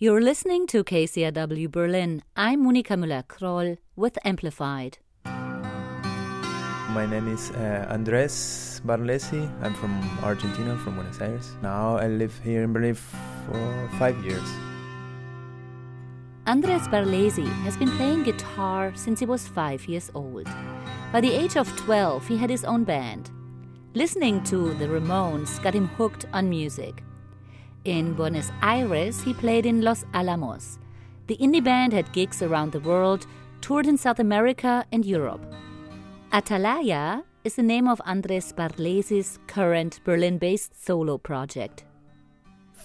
You're listening to KCRW Berlin. I'm Monika Müller-Kroll with Amplified. My name is uh, Andres Barlesi. I'm from Argentina, from Buenos Aires. Now I live here in Berlin for five years. Andres Barlesi has been playing guitar since he was five years old. By the age of 12, he had his own band. Listening to the Ramones got him hooked on music. In Buenos Aires, he played in Los Alamos. The indie band had gigs around the world, toured in South America and Europe. Atalaya is the name of Andres Barlesi's current Berlin based solo project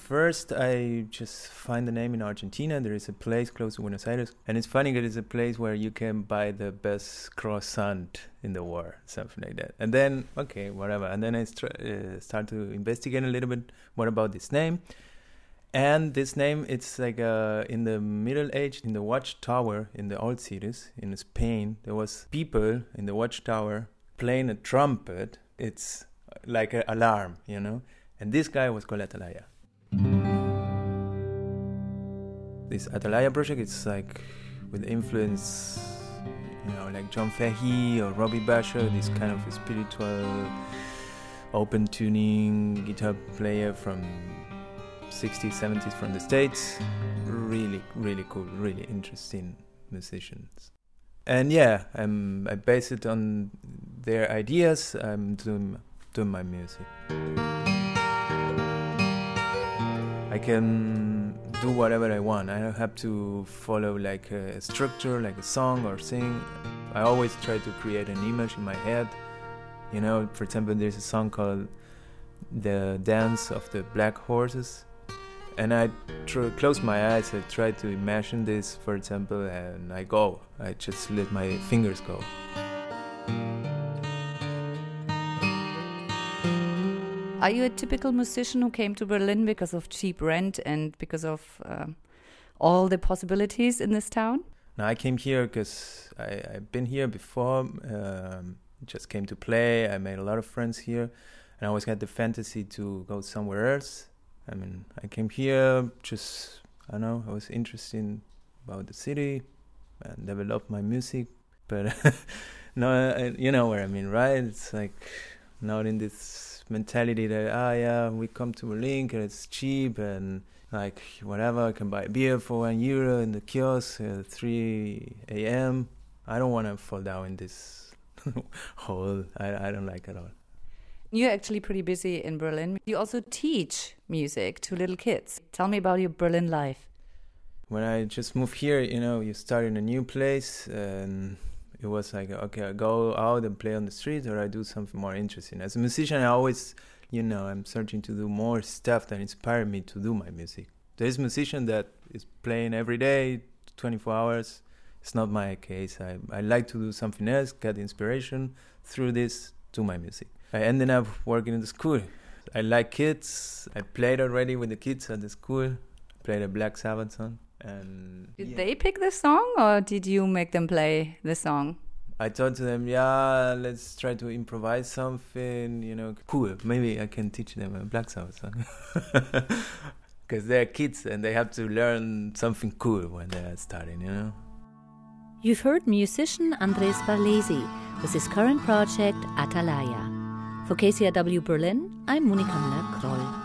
first I just find the name in Argentina. There is a place close to Buenos Aires, and it's funny that it's a place where you can buy the best croissant in the world, something like that. And then okay, whatever. And then I st- uh, start to investigate a little bit more about this name. And this name, it's like uh, in the Middle Age, in the watchtower in the old cities in Spain, there was people in the watchtower playing a trumpet. It's like an alarm, you know. And this guy was called Atalaya. This Atalaya project, it's like with influence, you know, like John Fahey or Robbie Basho, this kind of spiritual, open tuning guitar player from 60s, 70s from the States. Really, really cool, really interesting musicians. And yeah, I'm, I base it on their ideas. I'm doing, doing my music. I can do whatever I want. I don't have to follow like a structure, like a song or sing. I always try to create an image in my head. You know, for example, there's a song called "The Dance of the Black Horses," and I tr- close my eyes. I try to imagine this, for example, and I go. I just let my fingers go. Are you a typical musician who came to Berlin because of cheap rent and because of uh, all the possibilities in this town? No, I came here because I've been here before. Um, just came to play. I made a lot of friends here, and I always had the fantasy to go somewhere else. I mean, I came here just I don't know. I was interested about the city and develop my music, but no, you know where I mean, right? It's like not in this mentality that ah yeah we come to Berlin and it's cheap and like whatever I can buy beer for one euro in the kiosk at 3 a.m. I don't want to fall down in this hole. I, I don't like it at all. You're actually pretty busy in Berlin. You also teach music to little kids. Tell me about your Berlin life. When I just moved here, you know, you start in a new place and it was like okay, I go out and play on the street, or I do something more interesting. As a musician, I always, you know, I'm searching to do more stuff that inspire me to do my music. There's a musician that is playing every day, 24 hours. It's not my case. I I like to do something else, get inspiration through this to my music. I ended up working in the school. I like kids. I played already with the kids at the school. Played a Black Sabbath song. And did yeah. they pick the song, or did you make them play the song? I told to them, yeah, let's try to improvise something, you know, cool. Maybe I can teach them a Black Sabbath song. Because they're kids and they have to learn something cool when they're starting, you know. You've heard musician Andres Barlesi with his current project Atalaya. For KCRW Berlin, I'm Monika Müller-Kroll.